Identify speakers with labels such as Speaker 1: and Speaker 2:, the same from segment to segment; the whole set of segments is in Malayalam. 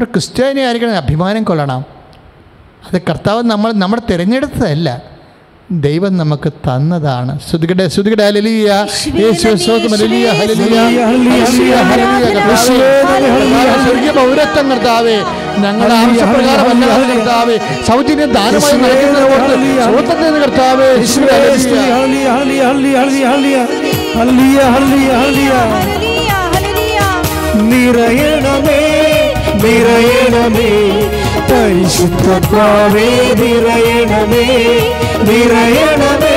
Speaker 1: ഒരു ക്രിസ്ത്യാനി ആയിരിക്കണം അഭിമാനം കൊള്ളണം. അത് കർത്താവ് നമ്മൾ നമ്മൾ തിരഞ്ഞെടുത്തതല്ല. ദൈവം നമുക്ക് തന്നതാണ്. ശ്രുതികടെ ശ്രുതികടെ ഹല്ലേലൂയ. യേശു സ്തോത്രം ഹല്ലേലൂയ ഹല്ലേലൂയ ഹല്ലേലൂയ ഹല്ലേലൂയ കർത്താവേ കർത്താവേ, സ്വർഗീയ പൗരത്വം കർത്താവേ ഞങ്ങളുടെ ആവശ്യപ്രകാരമല്ല കർത്താവേ സൗജന്യം ദാനമായി
Speaker 2: നിറയണമേ. നിറയണമേ. പരിശുദ്ധത്വാവേ നിറയണമേ. നിറയണമേ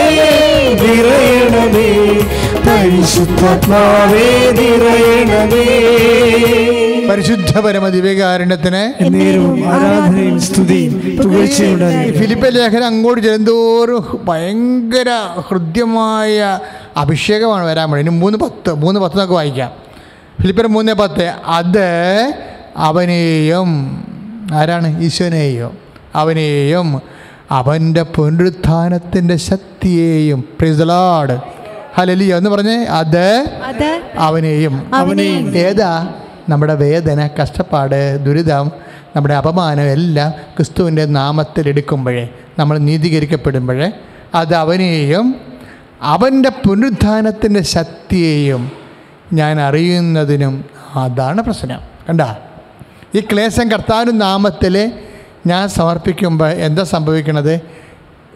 Speaker 2: നിറയണമേ. പരിശുദ്ധത്വാവേ നിറയണമേ.
Speaker 1: പരിശുദ്ധ പരമ ദിവ്യകാരുണ്യത്തിന്
Speaker 2: ആരാധനയും സ്തുതിയും
Speaker 1: ഫിലിപ്പ ലേഖനം അങ്ങോട്ട് ചെല്ലുന്തോറും ഭയങ്കര ഹൃദ്യമായ അഭിഷേകമാണ് വരാൻ വേണ്ടി ഇനി മൂന്ന് പത്ത് മൂന്ന് പത്ത് നമുക്ക് വായിക്കാം. ഫിലിപ്പർ മൂന്ന് പത്ത്. അത് അവനെയും ആരാണ്? ഈശോനെയും. അവനെയും അവന്റെ പുനരുത്ഥാനത്തിന്റെ ശക്തിയെയും. പ്രിസലാട് ഹലലിയ എന്ന് പറഞ്ഞേ അത് അവനെയും.
Speaker 3: അവനെയും.
Speaker 1: ഏതാ? നമ്മുടെ വേദന കഷ്ടപ്പാട് ദുരിതം നമ്മുടെ അപമാനം എല്ലാം ക്രിസ്തുവിന്റെ നാമത്തിൽ എടുക്കുമ്പോഴേ നമ്മൾ നീതീകരിക്കപ്പെടുമ്പോഴേ അത് അവനെയും അവന്റെ പുനരുത്ഥാനത്തിന്റെ ശക്തിയെയും ഞാൻ അറിയുന്നതിനും അതാണ് പ്രശ്നം. കണ്ട? ഈ ക്ലേശം കർത്താവിന്റെ നാമത്തിൽ ഞാൻ സമർപ്പിക്കുമ്പോൾ എന്താ സംഭവിക്കണത്?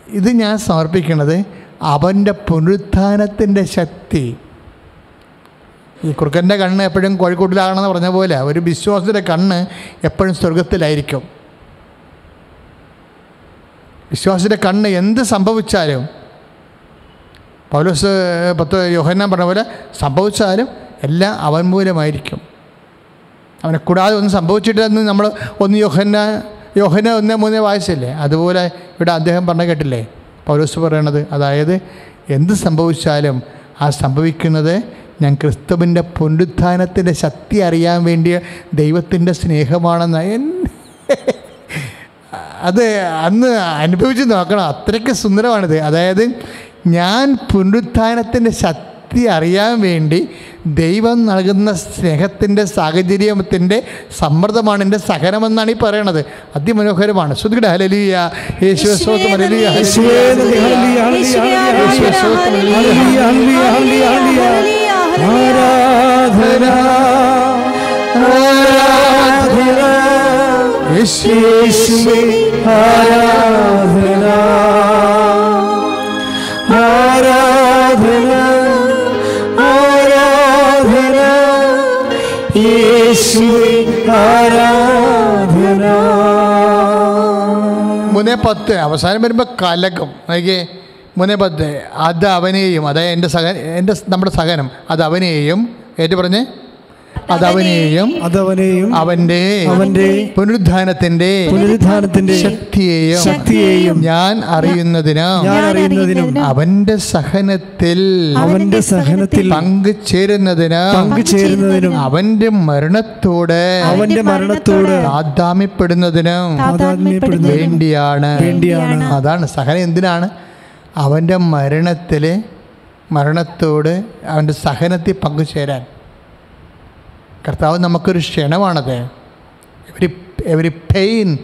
Speaker 1: ഇത് ഞാൻ സമർപ്പിക്കണത് അവന്റെ പുനരുത്ഥാനത്തിന്റെ ശക്തി. ഈ കുറുക്കന്റെ കണ്ണ് എപ്പോഴും കോഴിക്കോട്ടിലാകണമെന്ന് പറഞ്ഞ പോലെ ഒരു വിശ്വാസത്തിന്റെ കണ്ണ് എപ്പോഴും സ്വർഗത്തിലായിരിക്കും വിശ്വാസത്തിന്റെ കണ്ണ് എന്ത് സംഭവിച്ചാലും പൗലോസ് പത്ത് യോഹന്നാൻ പറഞ്ഞ പോലെ സംഭവിച്ചാലും എല്ലാം അവൻ മൂലമായിരിക്കും. അവനെ കൂടാതെ ഒന്നും സംഭവിച്ചിട്ടില്ലെന്ന് നമ്മൾ ഒന്ന് യോഹന യോഹന ഒന്ന് മൂന്നേ വായിച്ചില്ലേ? അതുപോലെ ഇവിടെ അദ്ദേഹം പറഞ്ഞ കേട്ടില്ലേ? പൗലോസ് പറയണത് അതായത് എന്ത് സംഭവിച്ചാലും ആ സംഭവിക്കുന്നത് ഞാൻ ക്രിസ്തുവിന്റെ പുനരുത്ഥാനത്തിന്റെ ശക്തി അറിയാൻ വേണ്ടിയ ദൈവത്തിന്റെ സ്നേഹമാണെന്ന്. അത് അന്ന് അനുഭവിച്ച് നോക്കണം. അത്രയ്ക്ക് സുന്ദരമാണിത്. അതായത് ഞാൻ പുനരുത്ഥാനത്തിന്റെ ശക്തി അറിയാൻ വേണ്ടി ദൈവം നൽകുന്ന സ്നേഹത്തിന്റെ സാഹചര്യത്തിന്റെ സമ്മർദ്ദമാണ് എന്റെ സഹനമെന്നാണ് ഈ പറയണത്. അതിമനോഹരമാണ്. ശ്രുതിയുടെ ഹലലിയ
Speaker 2: യേശു. ആരാധന ആരാധന. യേശുവേ ആരാധന. ആരാധന. ആരാധന.
Speaker 1: മൂന്നേ പത്ത് അവസാനം വരുമ്പോൾ കലകം. നോക്കിയേ മൂന്നേ പത്ത്. അത് അവനെയും അതായത് എന്റെ സഹ എന്റെ നമ്മുടെ സഹനം അത് അവനെയും ഏറ്റു പറഞ്ഞേ? അത് അവനെയും
Speaker 2: അതവനെയും
Speaker 1: അവന്റെ
Speaker 2: അവന്റെ
Speaker 1: പുനരുദ്ധാനത്തിന്റെ
Speaker 2: പുനരുദ്ധാനത്തിന്റെ
Speaker 1: ശക്തിയെയും
Speaker 2: ശക്തിയെയും
Speaker 1: ഞാൻ അറിയുന്നതിനും
Speaker 2: ഞാൻ അറിയുന്നതിനും
Speaker 1: അവന്റെ സഹനത്തിൽ
Speaker 2: അവന്റെ സഹനത്തിൽ
Speaker 1: പങ്കുചേരുന്നതിന്
Speaker 2: പങ്കുചേരുന്നതിനും
Speaker 1: അവന്റെ മരണത്തോട്
Speaker 2: അവന്റെ മരണത്തോട്
Speaker 1: താതാമ്യപ്പെടുന്നതിനും
Speaker 2: താതാത്മ്യപ്പെടുന്നതിനും
Speaker 1: വേണ്ടിയാണ്.
Speaker 2: വേണ്ടിയാണ്.
Speaker 1: അതാണ് സഹനം എന്തിനാണ്? അവന്റെ മരണത്തിലെ മരണത്തോട് അവന്റെ സഹനത്തിൽ പങ്കുചേരാൻ കർത്താവ് നമുക്കൊരു ക്ഷണമാണത്. എവരി എവരി പെയിൻ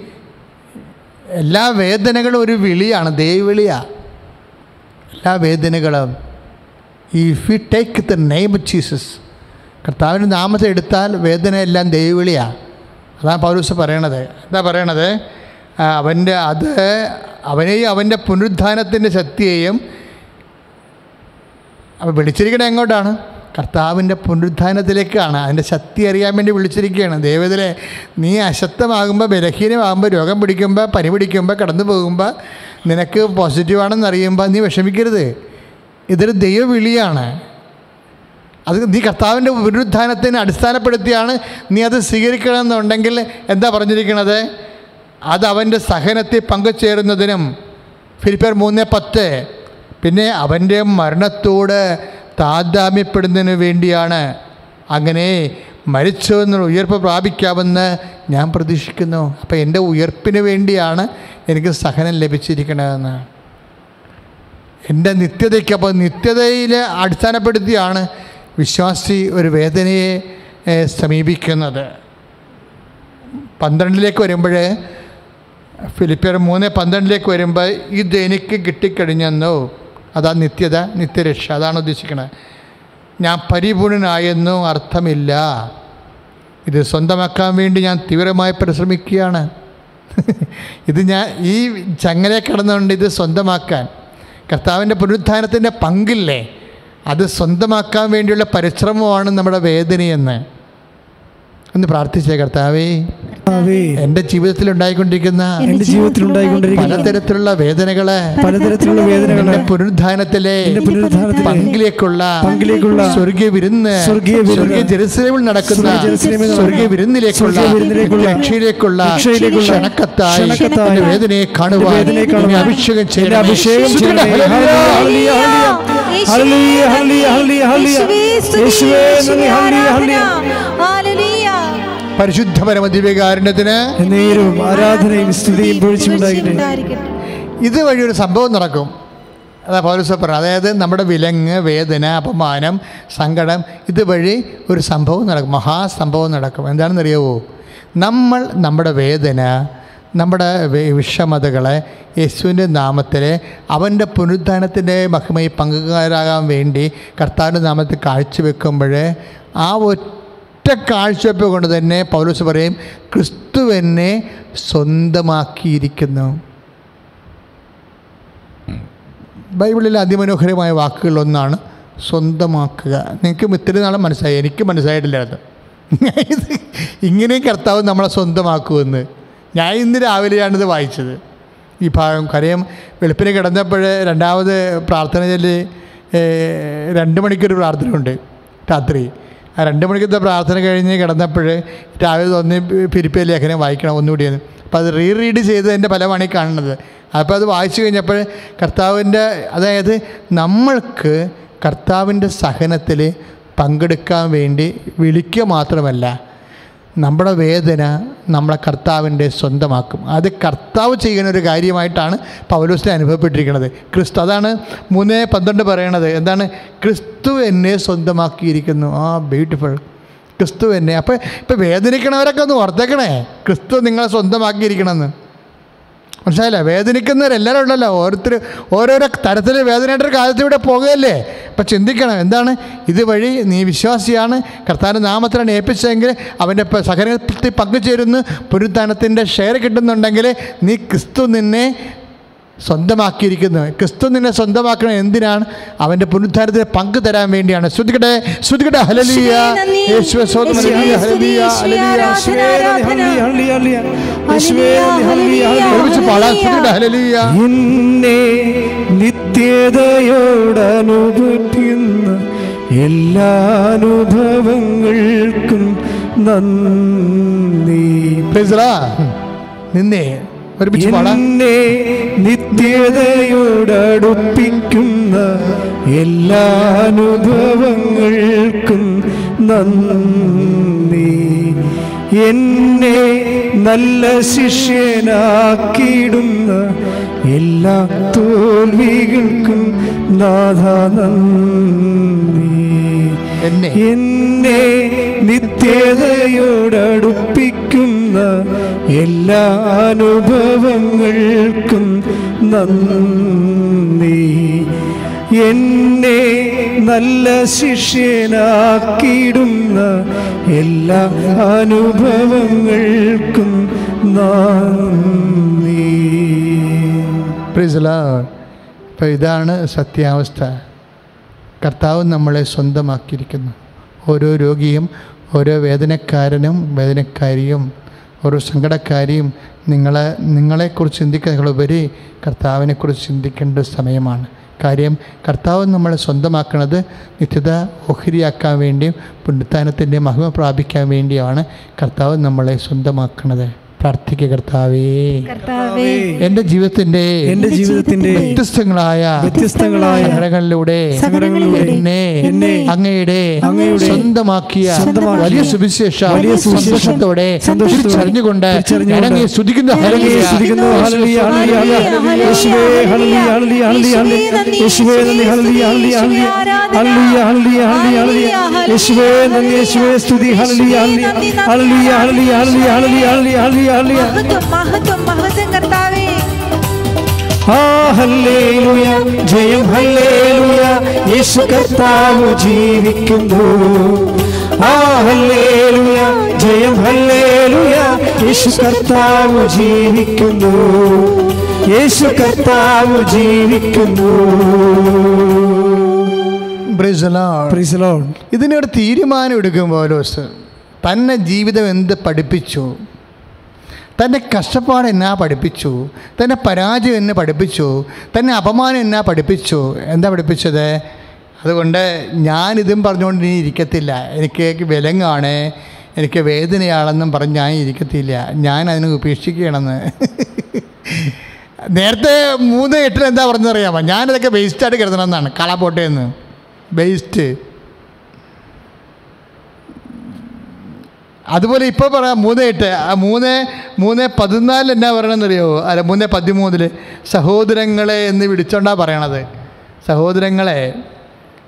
Speaker 1: എല്ലാ വേദനകളും ഒരു വിളിയാണ് ദൈവവിളിയാണ് എല്ലാ വേദനകളും. If you take the name Jesus കർത്താവിന്റെ നാമത്തെ എടുത്താൽ വേദന എല്ലാം ദൈവവിളിയാണ് അതാണ് പൗരൂസ് പറയണത്. എന്താ പറയണത്? അവന്റെ അത് അവനെയും അവന്റെ പുനരുദ്ധാനത്തിന്റെ ശക്തിയെയും വിളിച്ചിരിക്കണത് എങ്ങോട്ടാണ്? കർത്താവിന്റെ പുനരുദ്ധാനത്തിലേക്കാണ്. അതിന്റെ ശക്തി അറിയാൻ വേണ്ടി വിളിച്ചിരിക്കുകയാണ്. ദൈവത്തിലെ നീ അശക്തമാകുമ്പോൾ ബലഹീനമാകുമ്പോൾ രോഗം പിടിക്കുമ്പോൾ പനി പിടിക്കുമ്പോൾ കടന്നു പോകുമ്പോൾ നിനക്ക് പോസിറ്റീവാണെന്ന് അറിയുമ്പോൾ നീ വിഷമിക്കരുത്. ഇതൊരു ദൈവവിളിയാണ്. അത് നീ കർത്താവിന്റെ പുനരുദ്ധാനത്തിന് അടിസ്ഥാനപ്പെടുത്തിയാണ് നീ അത് സ്വീകരിക്കണമെന്നുണ്ടെങ്കിൽ എന്താ പറഞ്ഞിരിക്കുന്നത്? അത് അവന്റെ സഹനത്തിൽ പങ്കുചേരുന്നതിനും ഫിലിപ്പർ മൂന്ന് പത്ത്. പിന്നെ അവന്റെ മരണത്തോട് താതാമ്യപ്പെടുന്നതിന് വേണ്ടിയാണ്. അങ്ങനെ മരിച്ചു എന്നുള്ള ഉയർപ്പ് പ്രാപിക്കാമെന്ന് ഞാൻ പ്രതീക്ഷിക്കുന്നു. അപ്പോൾ എന്റെ ഉയർപ്പിന് വേണ്ടിയാണ് എനിക്ക് സഹനം ലഭിച്ചിരിക്കണതെന്ന്. എന്റെ നിത്യതയ്ക്ക് അപ്പോൾ നിത്യതയിൽ അടിസ്ഥാനപ്പെടുത്തിയാണ് വിശ്വാസി ഒരു വേദനയെ സമീപിക്കുന്നത്. പന്ത്രണ്ടിലേക്ക് വരുമ്പോൾ ഫിലിപ്പിയർ മൂന്ന് പന്ത്രണ്ടിലേക്ക് വരുമ്പോൾ ഇത് എനിക്ക് കിട്ടിക്കഴിഞ്ഞെന്നോ. അതാ നിത്യത നിത്യരക്ഷ അതാണ് ഉദ്ദേശിക്കുന്നത് ഞാൻ പരിപൂർണനായെന്നും അർത്ഥമില്ല. ഇത് സ്വന്തമാക്കാൻ വേണ്ടി ഞാൻ തീവ്രമായി പരിശ്രമിക്കുകയാണ്. ഇത് ഞാൻ ഈ ചങ്ങലെ കിടന്നുകൊണ്ട് ഇത് സ്വന്തമാക്കാൻ. കർത്താവിന്റെ പുനരുദ്ധാനത്തിന്റെ പങ്കില്ലേ? അത് സ്വന്തമാക്കാൻ വേണ്ടിയുള്ള പരിശ്രമമാണ് നമ്മുടെ വേദനയെന്ന്. ഒന്ന് പ്രാർത്ഥിച്ചേ കർത്താവേ. എന്റെ ജീവിതത്തിൽ ഉണ്ടായിക്കൊണ്ടിരിക്കുന്ന
Speaker 2: എന്റെ ജീവിതത്തിൽ ഉണ്ടായിക്കൊണ്ടിരിക്കുന്ന
Speaker 1: പലതരത്തിലുള്ള വേദനകളെ
Speaker 2: പലതരത്തിലുള്ള വേദനകളെ
Speaker 1: പുനരുദ്ധാനത്തിലെ
Speaker 2: എന്റെ
Speaker 1: പങ്കിലേക്കുള്ള
Speaker 2: പങ്കിലേക്കുള്ള
Speaker 1: സ്വർഗീയ വിരുന്ന്
Speaker 2: സ്വർഗീയ
Speaker 1: സ്വർഗീയ ജെറുസലേമിൽ നടക്കുന്ന
Speaker 2: സ്വർഗീയ
Speaker 1: വിരുന്നിലേക്കുള്ള രക്ഷയിലേക്കുള്ള ക്ഷണക്കത്തായി എന്റെ വേദനയെ കാണുവാൻ
Speaker 2: എന്റെ
Speaker 1: അഭിഷേകം
Speaker 2: എന്നെ അഭിഷേകം.
Speaker 1: ഹല്ലേലൂയ,
Speaker 2: ഹല്ലേലൂയ, ഹല്ലേലൂയ, ഹല്ലേലൂയ, ഹല്ലേലൂയ. യേശുവേ, നന്ദി, ഹല്ലേലൂയ, ഹല്ലേലൂയ.
Speaker 1: പരിശുദ്ധ പരമ ദിവ്യകാരുണ്യത്തിന്
Speaker 2: നേരവും ആരാധനയും സ്തുതിയും
Speaker 1: ഇതുവഴി ഒരു സംഭവം നടക്കും. അതാ പൗരസ്വ പറഞ്ഞു അതായത് നമ്മുടെ വിലങ്ങ് വേദന അപമാനം സങ്കടം ഇതുവഴി ഒരു സംഭവം നടക്കും. മഹാസംഭവം നടക്കും. എന്താണെന്നറിയാവോ? നമ്മൾ നമ്മുടെ വേദന നമ്മുടെ വിഷമതകളെ യേശുവിന്റെ നാമത്തിൽ അവന്റെ പുനരുദ്ധാനത്തിന്റെ മഹിമയിൽ പങ്കുകാരാകാൻ വേണ്ടി കർത്താവിന്റെ നാമത്തിൽ കാഴ്ചവെക്കുമ്പോൾ ആ ഒറ്റ കാഴ്ചവെപ്പ് കൊണ്ട് തന്നെ പൗലോസ് പറയും ക്രിസ്തു എന്നെ സ്വന്തമാക്കിയിരിക്കുന്നു. ബൈബിളിലെ അതിമനോഹരമായ വാക്കുകളിലൊന്നാണ് സ്വന്തമാക്കുക. നിങ്ങൾക്ക് ഇത്തിരി നാളെ മനസ്സിലായി. എനിക്ക് മനസ്സിലായിട്ടില്ല അത്. ഇത് ഇങ്ങനെയും കർത്താവ് നമ്മളെ സ്വന്തമാക്കുമെന്ന്. ഞാൻ ഇന്ന് രാവിലെയാണിത് വായിച്ചത്. ഈ ഭാഗം കാര്യം വെളുപ്പിന് കിടന്നപ്പോൾ രണ്ടാമത് പ്രാർത്ഥന ചൊല്ലി രണ്ട് മണിക്കൊരു പ്രാർത്ഥനയുണ്ട്. രാത്രി. ആ രണ്ട് മണിക്കത്തെ പ്രാർത്ഥന കഴിഞ്ഞ് കിടന്നപ്പോൾ രാവിലെ തോന്നി പിരിപ്പിയ ലേഖനം വായിക്കണം ഒന്നുകൂടിയെന്ന് അപ്പോൾ അത് റീ റീഡ് ചെയ്തതിന്റെ ഫലമാണ് ഈ കാണുന്നത്. അപ്പോൾ അത് വായിച്ചു കഴിഞ്ഞപ്പോൾ കർത്താവിന്റെ അതായത് നമ്മൾക്ക് കർത്താവിന്റെ സഹനത്തിൽ പങ്കെടുക്കാൻ വേണ്ടി വിളിക്കുക മാത്രമല്ല നമ്മുടെ വേദന നമ്മളെ കർത്താവിന്റെ സ്വന്തമാക്കും. അത് കർത്താവ് ചെയ്യുന്ന ഒരു കാര്യമായിട്ടാണ് പൗലോസിനെ അനുഭവപ്പെട്ടിരിക്കുന്നത്. ക്രിസ്തു അതാണ് മൂന്ന് പന്ത്രണ്ട് പറയണത്. എന്താണ്? ക്രിസ്തു എന്നെ സ്വന്തമാക്കിയിരിക്കുന്നു. ആ ബ്യൂട്ടിഫുൾ ക്രിസ്തു എന്നെ. അപ്പോൾ ഇപ്പോൾ വേദനിക്കണവരൊക്കെ ഒന്ന് ഓർത്തേക്കണേ. ക്രിസ്തു നിങ്ങളെ സ്വന്തമാക്കിയിരിക്കണമെന്ന്. മനസ്സിലായില്ല? വേദനിക്കുന്നവരെല്ലാവരും ഉണ്ടല്ലോ. ഓരോരുത്തർ ഓരോരോ തരത്തിൽ വേദനയുടെ കാലത്തിലൂടെ പോകുകയല്ലേ? അപ്പം ചിന്തിക്കണം എന്താണ്? ഇതുവഴി നീ വിശ്വാസിയാണ്. കർത്താവിന്റെ നാമത്തിലാണ് ഏൽപ്പിച്ചതെങ്കിൽ അവന്റെ സഹനത്തിൽ പങ്കുചേരുന്നു. പുരുത്താനത്തിന്റെ ഷെയർ കിട്ടുന്നുണ്ടെങ്കിൽ നീ ക്രിസ്തു നിന്നെ സ്വന്തമാക്കിയിരിക്കുന്നു ക്രിസ്തു നിന്നെ സ്വന്തമാക്കണം എന്തിനാണ്? അവന്റെ പുനരുദ്ധാരത്തിന് പങ്ക് തരാൻ വേണ്ടിയാണ്. ശ്രുതികട്ടെ ശ്രുതികട്ടെ ഹലലിയ
Speaker 2: എന്നെ നിത്യതയോടനുഭവിക്കുന്ന എല്ലാ അനുഭവങ്ങൾക്കും നന്ദി.
Speaker 1: നിന്നേ ഒരുമിച്ച്
Speaker 2: എന്നെ നിത്യതയോടടുപ്പിക്കുന്ന എല്ലാ അനുഭവങ്ങൾക്കും നന്ദി. എന്നെ നല്ല ശിഷ്യനാക്കിയിടുന്ന എല്ലാ തോൽവികൾക്കും നാഥ നന്ദി.
Speaker 1: എന്നെ
Speaker 2: എന്നെ നിത്യതയോടടുപ്പിക്കുന്ന എല്ലാ അനുഭവങ്ങൾക്കും നന്ദി. എന്നെ നല്ല ശിഷ്യനാക്കിയിടുന്ന എല്ലാ അനുഭവങ്ങൾക്കും നന്ദി.
Speaker 1: ഇതാണ് സത്യാവസ്ഥ. കർത്താവ് നമ്മളെ സ്വന്തമാക്കിയിരിക്കുന്നു. ഓരോ രോഗിയും ഓരോ വേദനക്കാരനും വേദനക്കാരിയും ഓരോ സങ്കടക്കാരിയും നിങ്ങളെ നിങ്ങളെക്കുറിച്ച് ചിന്തിക്കുന്നതിലുപരി കർത്താവിനെക്കുറിച്ച് ചിന്തിക്കേണ്ട സമയമാണ്. കാര്യം കർത്താവ് നമ്മളെ സ്വന്തമാക്കുന്നത് നിത്യത ഓഹരിയാക്കാൻ വേണ്ടിയും പുണ്യത്താനത്തിന്റെ മഹിമ പ്രാപിക്കാൻ വേണ്ടിയാണ് കർത്താവ് നമ്മളെ സ്വന്തമാക്കുന്നത്. പ്രാർത്ഥിക്കുക കർത്താവേ
Speaker 3: എന്റെ
Speaker 1: ജീവിതത്തിന്റെ ജീവിതത്തിന്റെ
Speaker 2: എന്റെ ജീവിതത്തിന്റെ
Speaker 1: വ്യത്യസ്തങ്ങളായ
Speaker 2: വ്യത്യസ്തങ്ങളായ
Speaker 1: സങ്കടങ്ങളിലൂടെ എന്നെ
Speaker 2: എന്നെ
Speaker 1: അങ്ങയുടെ
Speaker 2: അങ്ങയുടെ
Speaker 1: സ്വന്തമാക്കിയ വലിയ സുവിശേഷ
Speaker 2: വലിയ സുവിശേഷത്തോടെ
Speaker 1: സന്തോഷത്തോടെ തിരിച്ചറിഞ്ഞുകൊണ്ട്
Speaker 2: തിരിച്ചറിഞ്ഞുകൊണ്ട്
Speaker 1: സ്തുതിക്കുന്ന
Speaker 2: യേശുവേ,
Speaker 1: ഹല്ലേലൂയ.
Speaker 2: സ്തുതിക്കുന്നു. ഹല്ലേലൂയ, ഹല്ലേലൂയ, ഹല്ലേലൂയ. യേശുവേ, ഹല്ലേലൂയ, ഹല്ലേലൂയ, ഹല്ലേലൂയ, ഹല്ലേലൂയ. യേശുവേ, നന്ദി. യേശുവേ, സ്തുതി. Hallelujah. Hallelujah, hallelujah, hallelujah, hallelujah, ഹല്ലേലൂയ.
Speaker 3: മഹത്വം മഹത്വം മഹത്വം കർത്താവേ.
Speaker 2: ആ ഹല്ലേലൂയ. ജയം ഹല്ലേലൂയ. യേശു കർത്താവ് ജീവിക്കുന്നു. ആ ഹല്ലേലൂയ. ജയം ഹല്ലേലൂയ. യേശു കർത്താവ് ജീവിക്കുന്നു. യേശു കർത്താവ് ജീവിക്കുന്നു.
Speaker 1: ഇതിനൊരു തീരുമാനം എടുക്കുമ്പോൾ പൗലോസ് തന്നെ ജീവിതം എന്ത് പഠിപ്പിച്ചു? തന്റെ കഷ്ടപ്പാട് എന്നാ പഠിപ്പിച്ചു? തന്റെ പരാജയം എന്നെ പഠിപ്പിച്ചു? തന്നെ അപമാനം എന്നാ പഠിപ്പിച്ചു? എന്താ പഠിപ്പിച്ചത്? അതുകൊണ്ട് ഞാനിതും പറഞ്ഞുകൊണ്ട് ഇനി ഇരിക്കത്തില്ല. എനിക്ക് വിലങ്ങാണ്. എനിക്ക് വേദനയാണെന്നും പറഞ്ഞ് ഞാൻ ഇരിക്കത്തില്ല. ഞാൻ അതിനെ ഉപേക്ഷിക്കണമെന്ന്. നേരത്തെ മൂന്ന് എട്ടിന് എന്താ പറഞ്ഞറിയാമോ ഞാനിതൊക്കെ വേസ്റ്റായിട്ട് കരുതണമെന്നാണ്. കളപ്പോട്ടേന്ന് വേസ്റ്റ് അതുപോലെ ഇപ്പോൾ പറയാം മൂന്ന് എട്ട് മൂന്ന് മൂന്ന് പതിനാലിൽ എന്നാ പറയണമെന്നറിയോ അല്ല മൂന്ന് പതിമൂന്നിൽ സഹോദരങ്ങളെ എന്ന് വിളിച്ചോണ്ടാ പറയണത്. സഹോദരങ്ങളെ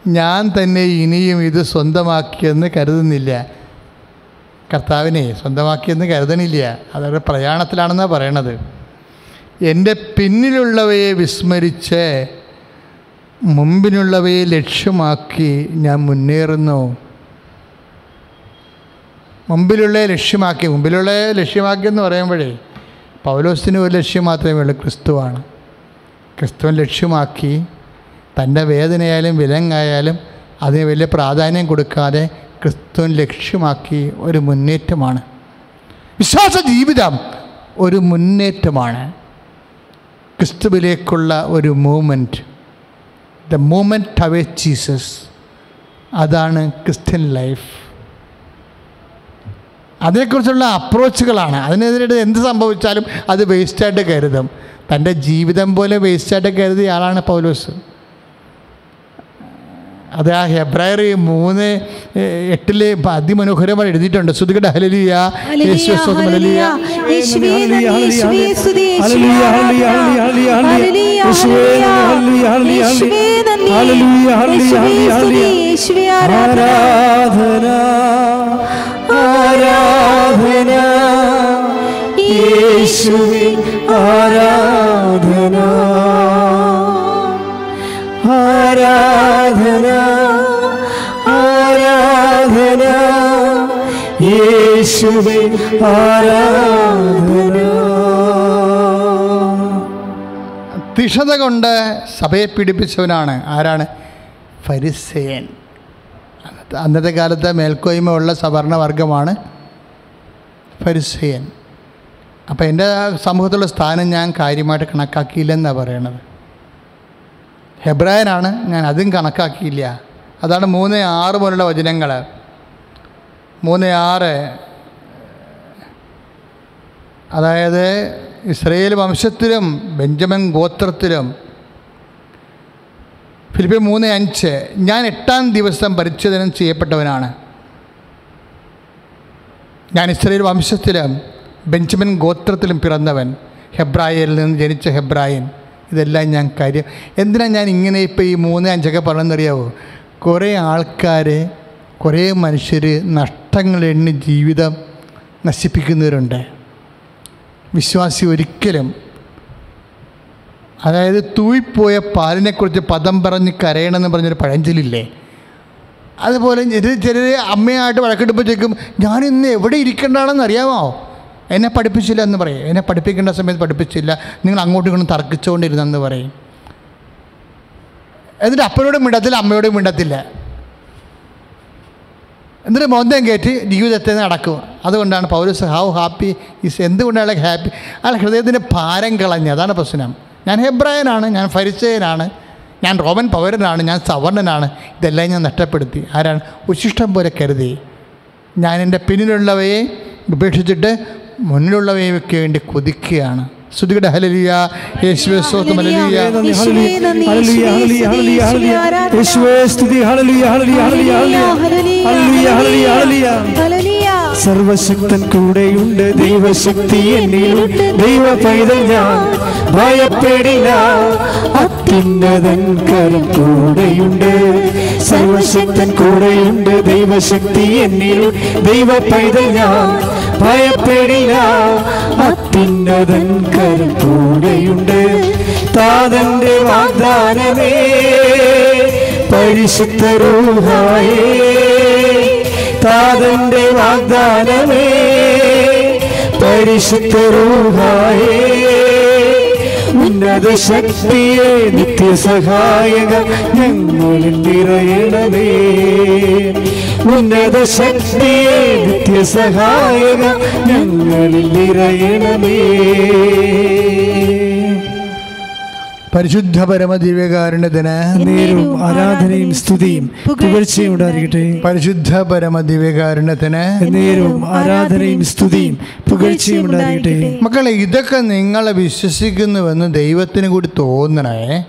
Speaker 1: ഞാൻ തന്നെ ഇനിയും ഇത് സ്വന്തമാക്കിയെന്ന് കരുതുന്നില്ല. കർത്താവിനെ സ്വന്തമാക്കിയെന്ന് കരുതണില്ല. അതൊരു പ്രയാണത്തിലാണെന്നാണ് പറയണത്. എന്റെ പിന്നിലുള്ളവയെ വിസ്മരിച്ച് മുമ്പിനുള്ളവയെ ലക്ഷ്യമാക്കി ഞാൻ മുന്നേറുന്നു. മുമ്പിലുള്ള ലക്ഷ്യമാക്കി മുമ്പിലുള്ള ലക്ഷ്യമാക്കി എന്ന് പറയുമ്പോഴേ പൗലോസിന് ഒരു ലക്ഷ്യം മാത്രമേ ഉള്ളൂ ക്രിസ്തുവാണ്. ക്രിസ്തുവൻ ലക്ഷ്യമാക്കി തന്റെ വേദനയായാലും വിലങ്ങായാലും അതിന് വലിയ പ്രാധാന്യം കൊടുക്കാതെ ക്രിസ്തുവൻ ലക്ഷ്യമാക്കി ഒരു മുന്നേറ്റമാണ്. വിശ്വാസ ജീവിതം ഒരു മുന്നേറ്റമാണ്. ക്രിസ്തുവിലേക്കുള്ള ഒരു movement the movement away Jesus. അതാണ് ക്രിസ്ത്യൻ ലൈഫ്. അതിനെക്കുറിച്ചുള്ള അപ്രോച്ചുകളാണ്. അതിനെതിരെ എന്ത് സംഭവിച്ചാലും അത് വേസ്റ്റായിട്ട് കരുതും. തന്റെ ജീവിതം പോലെ വേസ്റ്റായിട്ട് കരുതിയ ആളാണ് പൗലോസ്. അത് ആ ഹെബ്രായർ മൂന്ന് എട്ടിൽ അതിമനോഹരമായി എഴുതിയിട്ടുണ്ട്. ശ്രുതികട ഹലലിയ
Speaker 3: ആരാധന.
Speaker 2: ആരാധന. ആരാധന? യേശുവിൻ ആരാധന. ആരാധന? ആരാധന? യേശുവേ ആരാധന.
Speaker 1: തിഷത കൊണ്ട് സഭയെ പിടിപ്പിച്ചവനാണ് ആരാണ്? ഫരിസേൻ അന്നത്തെ കാലത്തെ കാലത്ത് മേൽക്കോയ്മ ഉള്ള സവർണവർഗമാണ് ഫരിസേയൻ അപ്പോൾ എന്റെ സമൂഹത്തിലുള്ള സ്ഥാനം ഞാൻ കാര്യമായിട്ട് കണക്കാക്കിയില്ലെന്നാണ് പറയണത്. ഹെബ്രായനാണ് ഞാൻ അതും കണക്കാക്കിയില്ല. അതാണ് മൂന്ന് ആറ് പോലുള്ള വചനങ്ങൾ. മൂന്ന് ആറ്. അതായത് ഇസ്രയേൽ വംശത്തിലും ബെഞ്ചമിൻ ഗോത്രത്തിലും. ഫിലിപ്പി മൂന്ന് അഞ്ച്. ഞാൻ എട്ടാം ദിവസം പരിച്ഛേദനം ചെയ്യപ്പെട്ടവനാണ്. ഞാൻ ഇസ്രയേൽ വംശത്തിലും ബെഞ്ചമിൻ ഗോത്രത്തിലും പിറന്നവൻ ഹെബ്രായയിൽ നിന്ന് ജനിച്ച ഹെബ്രായൻ. ഇതെല്ലാം ഞാൻ കാര്യം എന്തിനാണ് ഞാൻ ഇങ്ങനെ ഇപ്പോൾ ഈ മൂന്ന് അഞ്ചൊക്കെ പറഞ്ഞെന്നറിയാവോ കുറേ ആൾക്കാർ കുറേ മനുഷ്യർ നഷ്ടങ്ങൾ എണ്ണി ജീവിതം നശിപ്പിക്കുന്നവരുണ്ട്. വിശ്വാസി ഒരിക്കലും. അതായത് തൂയിപ്പോയ പാലിനെക്കുറിച്ച് പദം പറഞ്ഞ് കരയണമെന്ന് പറഞ്ഞൊരു പഴഞ്ചൊല്ലില്ലേ? അതുപോലെ ചില ചിലർ അമ്മയായിട്ട് വഴക്കെടുമ്പോഴത്തേക്കും ഞാൻ ഇന്ന് എവിടെ ഇരിക്കേണ്ടതാണെന്ന് അറിയാമോ? എന്നെ പഠിപ്പിച്ചില്ല എന്ന് പറയും. എന്നെ പഠിപ്പിക്കേണ്ട സമയത്ത് പഠിപ്പിച്ചില്ല. നിങ്ങൾ അങ്ങോട്ടും ഇങ്ങോട്ടും തർക്കിച്ചുകൊണ്ടിരുന്നെന്ന് പറയും. എന്നിട്ട് അപ്പനോടും മിണ്ടത്തില്ല അമ്മയോടും മിണ്ടത്തില്ല. എന്നിട്ട് മോന്തം കയറ്റി ജീവിതത്തെ നടക്കും. അതുകൊണ്ടാണ് പൗരസ് ഹൗ ഹാപ്പി ഈസ് എന്തുകൊണ്ടാണ് ഹാപ്പി അയാൾ ഹൃദയത്തിന്റെ ഭാരം കളഞ്ഞ്. അതാണ് പ്രശ്നം. ഞാൻ ഹെബ്രായനാണ് ഞാൻ ഫരിച്ചയനാണ് ഞാൻ റോമൻ പൗരനാണ് ഞാൻ സവർണനാണ് ഇതെല്ലാം ഞാൻ നഷ്ടപ്പെടുത്തി. ആരാണ്? ഉശിഷ്ടം പോലെ കരുതി. ഞാൻ എന്റെ പിന്നിലുള്ളവയെ ഉപേക്ഷിച്ചിട്ട് മുന്നിലുള്ളവയ്ക്ക് വേണ്ടി കൊതിക്കുകയാണ്. ശ്രുതികട ഹലലിയ യേശുവേ സ്തോത്രം ഹലലിയ
Speaker 2: ഹലലിയ
Speaker 3: യേശുവേ, ഹലലിയ
Speaker 2: ഹല്ലേലൂയ,
Speaker 3: യേശുവേ,
Speaker 2: ഹല്ലേലൂയ, ഹല്ലേലൂയ,
Speaker 3: യേശുവേ,
Speaker 2: ഹല്ലേലൂയ. യേശുവേ സ്തുതി hallelujah, hallelujah, hallelujah, hallelujah. Hallelujah, hallelujah, hallelujah.
Speaker 3: ഹല്ലേലൂയ.
Speaker 2: സർവശക്തൻ കൂടെയുണ്ട് ദൈവശക്തി എന്നിലുണ്ട് ദൈവ പൈതൽ ഞാൻ ഭയപ്പെടില്ല അത്യുന്നതൻ കരം കൂടെയുണ്ട് സർവശക്തൻ കൂടെയുണ്ട് ദൈവശക്തി എന്നിൽ ദൈവ പൈതൽ ഞാൻ ഭയപ്പെടില്ല. അത്യുന്നതൻ കരം താതന്റെ വാഗ്ദാനമേ. പരിശുദ്ധ രൂഹായേ. താതന്റെ വാഗ്ദാനമേ. പരിശുദ്ധ രൂഹായേ. ഉന്നത ശക്തിയെ നിത്യസഹായക ഞങ്ങളിൽ നിറയണമേ. ഉന്നത ശക്തിയെ നിത്യസഹായക ഞങ്ങളിൽ നിറയണമേ.
Speaker 1: പരിശുദ്ധ പരമ
Speaker 2: നേരും ആരാധനയും സ്തുതിയും പുകഴ്ചയും ഉണ്ടായിരിക്കട്ടെ.
Speaker 1: പരിശുദ്ധ പരമ
Speaker 2: നേരും ആരാധനയും സ്തുതിയും പുകഴ്ചയും ഉണ്ടായിരിക്കട്ടെ.
Speaker 1: മക്കളെ ഇതൊക്കെ നിങ്ങളെ വിശ്വസിക്കുന്നുവെന്ന് ദൈവത്തിന് കൂടി തോന്നണേ.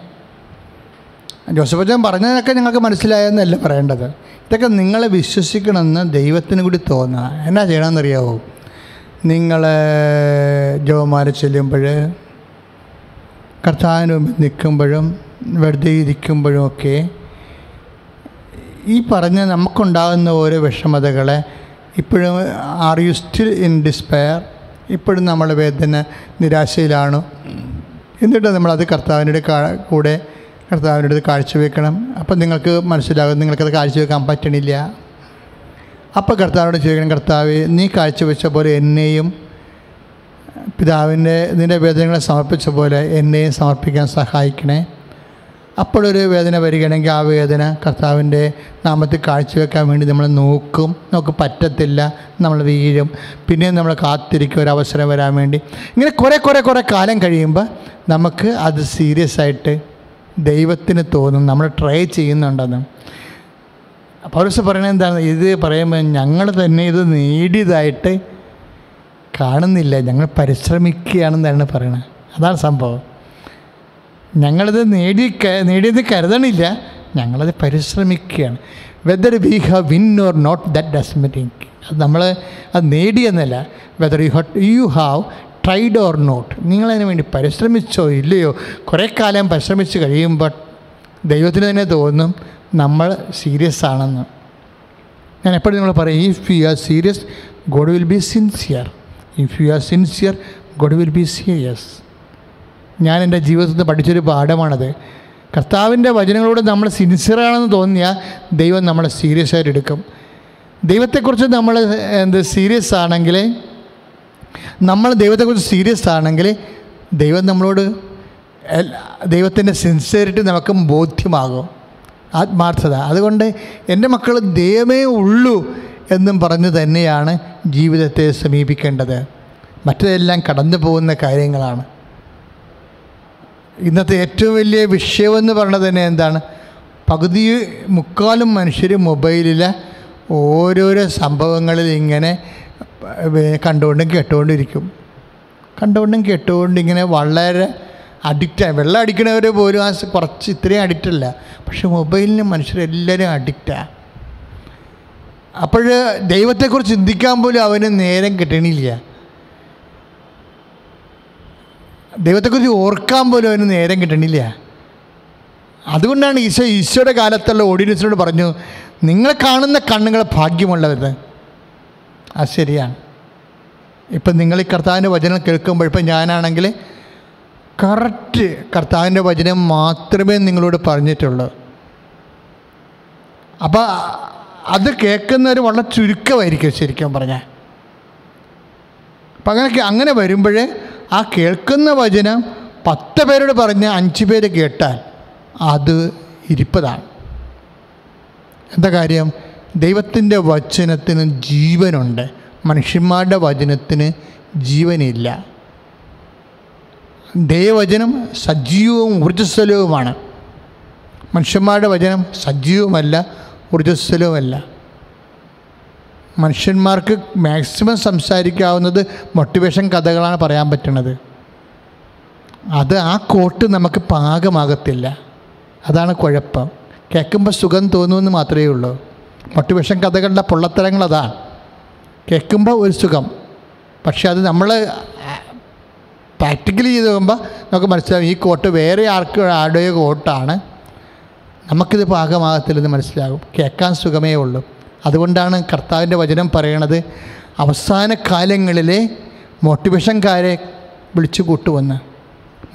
Speaker 1: ജോസഫ് അച്ഛൻ പറഞ്ഞതൊക്കെ ഞങ്ങൾക്ക് മനസ്സിലായെന്നല്ല പറയേണ്ടത്. ഇതൊക്കെ നിങ്ങളെ വിശ്വസിക്കണമെന്ന് ദൈവത്തിന് കൂടി തോന്നുക എന്നാ ചെയ്യണമെന്നറിയാവോ? നിങ്ങൾ ജോമാരെ ചെല്ലുമ്പോൾ കർത്താവിന് മുമ്പിൽ നിൽക്കുമ്പോഴും വെറുതെ ഇരിക്കുമ്പോഴും ഒക്കെ ഈ പറഞ്ഞ നമുക്കുണ്ടാകുന്ന ഓരോ വിഷമതകളെ ഇപ്പോഴും are you still in despair ഇപ്പോഴും നമ്മൾ വേദന നിരാശയിലാണോ. എന്നിട്ട് നമ്മളത് കർത്താവിന്റെ കൂടെ കർത്താവിന്റെ അടുത്ത് കാഴ്ചവെക്കണം. അപ്പം നിങ്ങൾക്ക് മനസ്സിലാകും നിങ്ങൾക്കത് കാഴ്ചവെക്കാൻ പറ്റണില്ല. അപ്പോൾ കർത്താവിനോട് ചോദിക്കണം കർത്താവ് നീ കാഴ്ചവെച്ച പോലെ എന്നെയും പിതാവിന്റെ നിന്റെ വേദനകളെ സമർപ്പിച്ച പോലെ എന്നെയും സമർപ്പിക്കാൻ സഹായിക്കണേ. അപ്പോഴൊരു വേദന വരികയാണെങ്കിൽ ആ വേദന കർത്താവിന്റെ നാമത്തിൽ കാഴ്ചവെക്കാൻ വേണ്ടി നമ്മൾ നോക്കും. നമുക്ക് പറ്റത്തില്ല നമ്മൾ വീഴും. പിന്നെയും നമ്മൾ കാത്തിരിക്കും ഒരു അവസരം വരാൻ വേണ്ടി. ഇങ്ങനെ കുറേ കുറേ കുറേ കാലം കഴിയുമ്പോൾ നമുക്ക് അത് സീരിയസ് ആയിട്ട് ദൈവത്തിന് തോന്നും നമ്മൾ ട്രൈ ചെയ്യുന്നുണ്ടെന്ന്. പൗരസ് പറയുന്നത് എന്താണ്? ഇത് പറയുമ്പോൾ ഞങ്ങൾ തന്നെ ഇത് നേടിയതായിട്ട് കാണുന്നില്ല. ഞങ്ങൾ പരിശ്രമിക്കുകയാണെന്നാണ് പറയണത്. അതാണ് സംഭവം. ഞങ്ങളിത് നേടി നേടിയത് കരുതണില്ല. ഞങ്ങളത് പരിശ്രമിക്കുകയാണ്. Whether we have win or not that does meeting അത് നമ്മൾ അത് നേടിയെന്നല്ല. Whether you had you have tried or not നിങ്ങളതിന് വേണ്ടി പരിശ്രമിച്ചോ ഇല്ലയോ? കുറേ കാലം പരിശ്രമിച്ച് കഴിയുമ്പോൾ ദൈവത്തിന് തന്നെ തോന്നും നമ്മൾ സീരിയസ് ആണെന്ന്. ഞാൻ എപ്പോഴും നിങ്ങൾ പറയും if you are serious God will be sincere if you are sincere God will be serious ഞാൻ എന്റെ ജീവിതത്തിൽ നിന്ന് പഠിച്ചൊരു പാഠമാണത്. കർത്താവിന്റെ വചനങ്ങളോട് നമ്മൾ സിൻസിയറാണെന്ന് തോന്നിയാൽ ദൈവം നമ്മളെ സീരിയസ് ആയിട്ട് എടുക്കും. ദൈവത്തെക്കുറിച്ച് നമ്മൾ എന്ത് സീരിയസ് ആണെങ്കിൽ നമ്മൾ ദൈവത്തെക്കുറിച്ച് സീരിയസ് ആണെങ്കിൽ ദൈവം നമ്മളോട് ദൈവത്തിന്റെ സിൻസിയറിറ്റി നമുക്ക് ബോധ്യമാകും. ആത്മാർത്ഥത. അതുകൊണ്ട് എന്റെ മക്കൾ ദൈവമേ ഉള്ളൂ എന്നും പറഞ്ഞു തന്നെയാണ് ജീവിതത്തെ സമീപിക്കേണ്ടത്. മറ്റതെല്ലാം കടന്നു പോകുന്ന കാര്യങ്ങളാണ്. ഇന്നത്തെ ഏറ്റവും വലിയ വിഷയമെന്ന് പറയുന്നത് തന്നെ എന്താണ്? പകുതി മുക്കാലും മനുഷ്യർ മൊബൈലിലെ ഓരോരോ സംഭവങ്ങളിൽ ഇങ്ങനെ കണ്ടുകൊണ്ടും കേട്ടുകൊണ്ടും ഇരിക്കും കണ്ടുകൊണ്ടും കേട്ടുകൊണ്ടും ഇങ്ങനെ വളരെ അഡിക്റ്റായി വെള്ളം അടിക്കണവർ പോലും ആ കുറച്ച് ഇത്രയും അഡിക്റ്റല്ല പക്ഷെ മൊബൈലിന് മനുഷ്യരെല്ലാവരും അഡിക്റ്റാണ് അപ്പോൾ ദൈവത്തെക്കുറിച്ച് ചിന്തിക്കാൻ പോലും അവന് നേരം കിട്ടണില്ല. ദൈവത്തെക്കുറിച്ച് ഓർക്കാൻ പോലും അവന് നേരം കിട്ടണില്ല. അതുകൊണ്ടാണ് ഈശോ ഈശോയുടെ കാലത്തുള്ള ഓഡിയൻസിനോട് പറഞ്ഞു നിങ്ങളെ കാണുന്ന കണ്ണുകളെ ഭാഗ്യമുള്ളവർ അത് ശരിയാണ്. ഇപ്പം നിങ്ങൾ ഈ കർത്താവിന്റെ വചനം കേൾക്കുമ്പോൾ ഇപ്പം ഞാനാണെങ്കിൽ കറക്റ്റ് കർത്താവിന്റെ വചനം മാത്രമേ നിങ്ങളോട് പറഞ്ഞിട്ടുള്ളൂ. അപ്പോൾ അത് കേൾക്കുന്നവർ വളരെ ചുരുക്കമായിരിക്കും ശരിക്കും പറഞ്ഞാൽ. അപ്പം അങ്ങനെ അങ്ങനെ വരുമ്പോൾ ആ കേൾക്കുന്ന വചനം പത്ത് പേരോട് പറഞ്ഞ് അഞ്ച് പേര് കേട്ടാൽ അത് ഇരിപ്പതാണ്. എന്താ കാര്യം? ദൈവത്തിന്റെ വചനത്തിന് ജീവനുണ്ട്. മനുഷ്യന്മാരുടെ വചനത്തിന് ജീവനില്ല. ദൈവവചനം സജീവവും ഊർജസ്വലവുമാണ്. മനുഷ്യന്മാരുടെ വചനം സജീവമല്ല ഊർജസ്വലവുമല്ല. മനുഷ്യന്മാർക്ക് മാക്സിമം സംസാരിക്കാവുന്നത് മോട്ടിവേഷൻ കഥകളാണ് പറയാൻ പറ്റുന്നത്. അത് ആ കോട്ട് നമുക്ക് പാകമാകത്തില്ല. അതാണ് കുഴപ്പം. കേൾക്കുമ്പോൾ സുഖം തോന്നുമെന്ന് മാത്രമേ ഉള്ളൂ. മോട്ടിവേഷൻ കഥകളുടെ പൊള്ളത്തരങ്ങൾ അതാണ് കേൾക്കുമ്പോൾ ഒരു സുഖം. പക്ഷെ അത് നമ്മൾ പ്രാക്ടിക്കലി ചെയ്ത് നോക്കുമ്പോൾ നമുക്ക് മനസ്സിലാവും ഈ കോട്ട് വേറെ ആർക്ക് ആരുടെയോ കോട്ടാണ്. നമുക്കിത് പാകമാകത്തില്ലെന്ന് മനസ്സിലാകും. കേൾക്കാൻ സുഖമേ ഉള്ളൂ. അതുകൊണ്ടാണ് കർത്താവിന്റെ വചനം പറയണത് അവസാന കാലങ്ങളിലെ മോട്ടിവേഷൻകാരെ വിളിച്ചു കൂട്ടുമെന്ന്.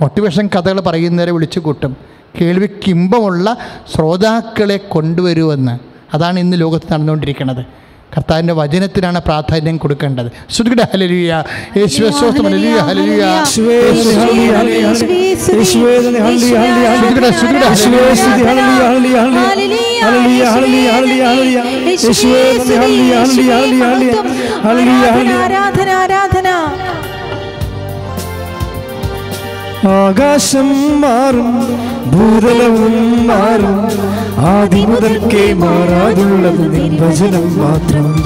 Speaker 1: മോട്ടിവേഷൻ കഥകൾ പറയുന്നവരെ വിളിച്ചു കൂട്ടും. കേൾവിക്കിമ്പമുള്ള ശ്രോതാക്കളെ കൊണ്ടുവരുമെന്ന്. അതാണ് ഇന്ന് ലോകത്ത് നടന്നുകൊണ്ടിരിക്കുന്നത്. കർത്താവിന്റെ വചനത്തിനാണ് പ്രാധാന്യം കൊടുക്കേണ്ടത്. ശ്രുതിയുടെ ഹലലിയ
Speaker 2: ആകാശം മാറും ഭൂതലവും മാറും ആദ്യം മുതൽക്കേ മാറാതുള്ളത് നിർവചനം മാത്രം.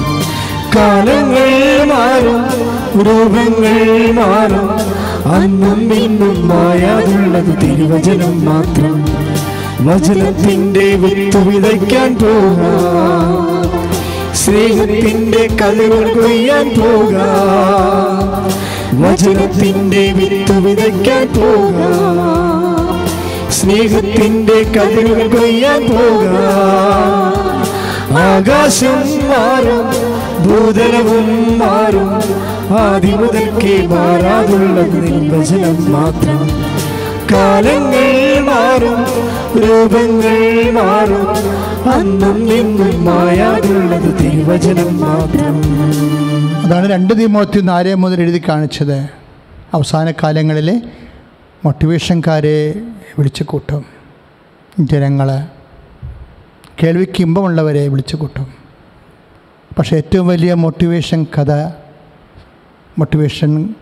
Speaker 2: കാലങ്ങൾ മാറും രൂപങ്ങൾ മാറും. അന്നും ഇന്നും മായാതുള്ളത് തിരുവചനം മാത്രം. വചനത്തിന്റെ വിത്ത് വിതയ്ക്കാൻ പോകാം. സ്നേഹത്തിന്റെ കഥകൾ കൊയ്യാൻ പോകാം. വചനത്തിന്റെ വിത്ത് വിതയ്ക്കാൻ പോകാം. സ്നേഹത്തിന്റെ കതിരുകൾ കൊയ്യാൻ പോകാം ആകാശം മാറും ഭൂതലവും മാറും. ആദ്യം മുതൽക്കേ മാറാതുള്ളത് നിർവചനം മാത്രം. കാലങ്ങൾ മാറും രൂപങ്ങൾ മാറും. അന്നും നിന്നും മായാതുള്ളത് തിരുവചനം മാത്രം.
Speaker 1: അതാണ് രണ്ട് തീമോത്തി നാല് മുതൽ എഴുതി കാണിച്ചത്. അവസാന കാലങ്ങളിൽ മോട്ടിവേഷൻകാരെ വിളിച്ചു കൂട്ടും ജനങ്ങൾ കേൾവിക്ക് ഇമ്പമുള്ളവരെ വിളിച്ചു കൂട്ടും പക്ഷേ ഏറ്റവും വലിയ മോട്ടിവേഷൻ കഥ മോട്ടിവേഷൻ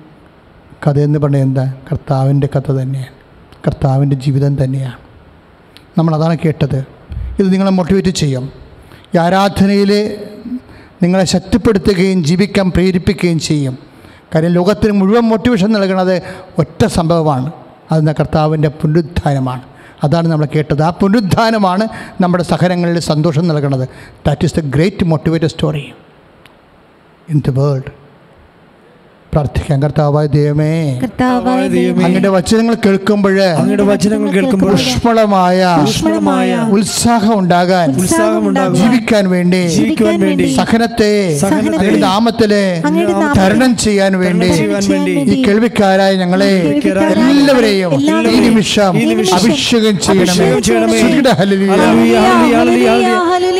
Speaker 1: കഥ എന്ന് പറഞ്ഞാൽ എന്താ? കർത്താവിന്റെ കഥ തന്നെയാണ്. കർത്താവിന്റെ ജീവിതം തന്നെയാണ്. നമ്മളതാണ് കേട്ടത്. ഇത് നിങ്ങളെ മോട്ടിവേറ്റ് ചെയ്യും. ഈ ആരാധനയിൽ നിങ്ങളെ ശക്തിപ്പെടുത്തുകയും ജീവിക്കാൻ പ്രേരിപ്പിക്കുകയും ചെയ്യും. കാര്യം ലോകത്തിന് മുഴുവൻ മോട്ടിവേഷൻ നൽകുന്നത് ഒറ്റ സംഭവമാണ്. അത് കർത്താവിന്റെ പുനരുദ്ധാനമാണ്. അതാണ് നമ്മൾ കേട്ടത്. ആ പുനരുദ്ധാനമാണ് നമ്മുടെ സഹനങ്ങളിൽ സന്തോഷം നൽകുന്നത്. That is the great motivated story in the world പ്രാർത്ഥിക്കാം. കർത്താവായ ദൈവമേ അങ്ങയുടെ വചനങ്ങൾ കേൾക്കുമ്പോൾ
Speaker 2: അങ്ങയുടെ വചനങ്ങൾ കേൾക്കുമ്പോൾ
Speaker 1: ഉഷ്മളമായ
Speaker 2: ഊഷ്മളമായ
Speaker 1: ഉത്സാഹം ഉണ്ടാകാൻ ജീവിക്കാൻ വേണ്ടി
Speaker 2: ജീവിക്കാൻ വേണ്ടി
Speaker 1: സഹനത്തെ
Speaker 2: സഹനത്തെ
Speaker 1: അങ്ങയുടെ
Speaker 3: നാമത്തിൽ
Speaker 1: തരണം ചെയ്യാൻ വേണ്ടി ഈ കേൾവിക്കാരായ ഞങ്ങളെ എല്ലാവരെയും ഈ നിമിഷം അഭിഷേകം ചെയ്യണമേ.
Speaker 2: അഭിഷേകം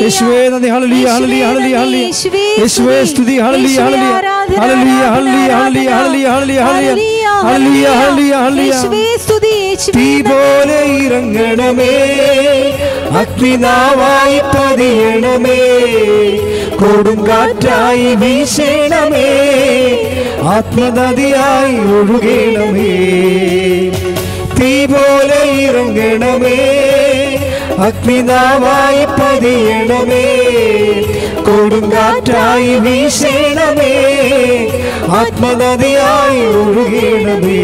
Speaker 2: യേശുവേ നന്ദി, ഹല്ലേലൂയ, ഹല്ലേലൂയ, ഹല്ലേലൂയ. യേശുവേ സ്തുതി, hallelujah, hallelujah. Hallelujah, hallelujah, hallelujah, hallelujah, hallelujah, hallelujah. Hallelujah,
Speaker 3: സ്തുതി.
Speaker 2: തീ പോലെ ഇറങ്ങണമേ. അഗ്നിനാവായി പതിയണമേ. കൊടുങ്കാറ്റായി വീശണമേ. ആത്മനദിയായി ഒഴുകണമേ. തീ പോലെ ഇറങ്ങണമേ. അഗ്നിനാവായി പതിയണമേ കൊടുങ്കാറ്റായി വീശണമേ. ആത്മനദിയായി ഒഴുകണമേ.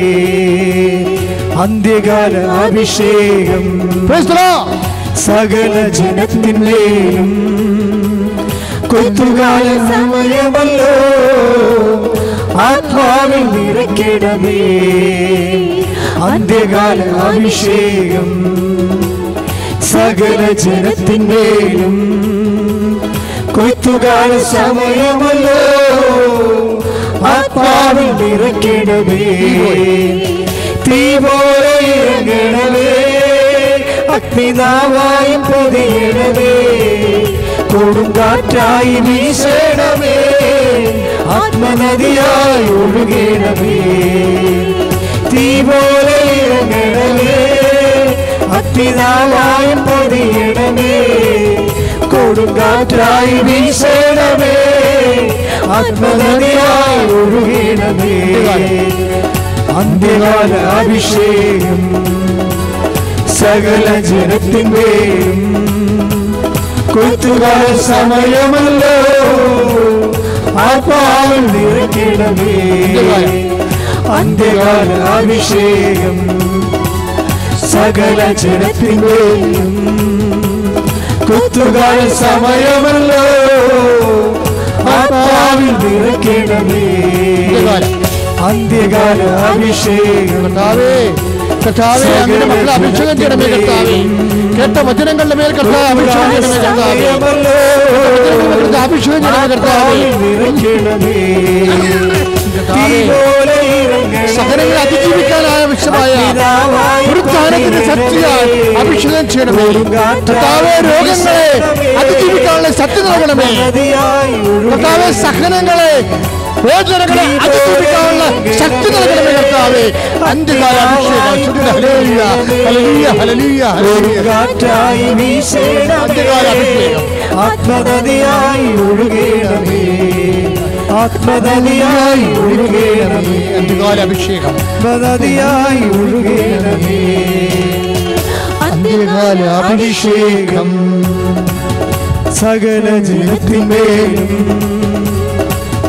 Speaker 2: അന്ത്യകാല അഭിഷേകം. സകല ജനത്തിന്മേലും. കൊത്തുകാല സമയമല്ലോ. ആത്മാവിൽ നിറയ്ക്കണമേ. അന്ത്യകാല അഭിഷേകം സകല ജനത്തിന്റെയും കൊയ്ത്തുകാല സമയമല്ലോ. ആത്മാവിൽ ഇറക്കിടവേ തീ പോലെ ഇറങ്ങണമേ. അഗ്നിനാവായി പൊതിയണവേ കൊടുങ്കാറ്റായി വീശണമേ. ആത്മനദിയായി ഒഴുകണമേ. തീ ഇറങ്ങണമേ. അഗ്നിനാവായി പൊടിയിടമേ കൊടുങ്കാറ്റായി വീശണമേ. ആത്മനദിയായി ഒഴുകിയിടമേ അന്ത്യകാല അഭിഷേകം സകല ജനത്തിന്റെ കൊയ്ത്തുകാല സമയമല്ലോ. ആത്മാവിൽ നിറക്കിടമേ അന്ത്യകാല അഭിഷേകം സകല ജനത്തിന്റെയും കുത്തുകാല സമയമല്ലോ. ആത്മാവിൽ നിറയ്ക്കണമേ. അന്ത്യകാല. അഭിഷേകം.
Speaker 1: കർത്താവേ കർത്താവേ അങ്ങനെ മക്കളെ അഭിഷേകം ചെയ്യണമേ കർത്താവേ. കേട്ട വചനങ്ങളുടെ മേൽ കർത്താവ് അഭിഷേകം ചെയ്യണമേ കർത്താവേ, അഭിഷേകം ചെയ്യണമേ കർത്താവേ.
Speaker 2: നിറയ്ക്കണമേ
Speaker 1: അതിജീവിക്കാനായ ആവശ്യമായ പുരുത്താനത്തിന്റെ ശക്തിയാൽ അഭിഷേകം ചെയ്യണമേ. കർത്താവെ രോഗങ്ങളെ അതിജീവിക്കാനുള്ള ശക്തി നൽകണമേ. കർത്താവെ സഹനങ്ങളെ വേദനകളെ അതിജീവിക്കാനുള്ള ശക്തി നൽകണമേ കർത്താവെ. അന്ത്യകാല അഭിഷേകം. അന്ത്യകാല അഭിഷേകം.
Speaker 2: ആത്മനദിയായി ഒഴുകേണമേ. ആത്മനദിയായി ഒഴുകേണമേ.
Speaker 1: അന്ത്യകാല അഭിഷേകം?
Speaker 2: ആത്മനദിയായി ഒഴുകേണമേ.
Speaker 1: അന്ത്യകാല അഭിഷേകം.
Speaker 2: സകല ജീവിതത്തിന്റെ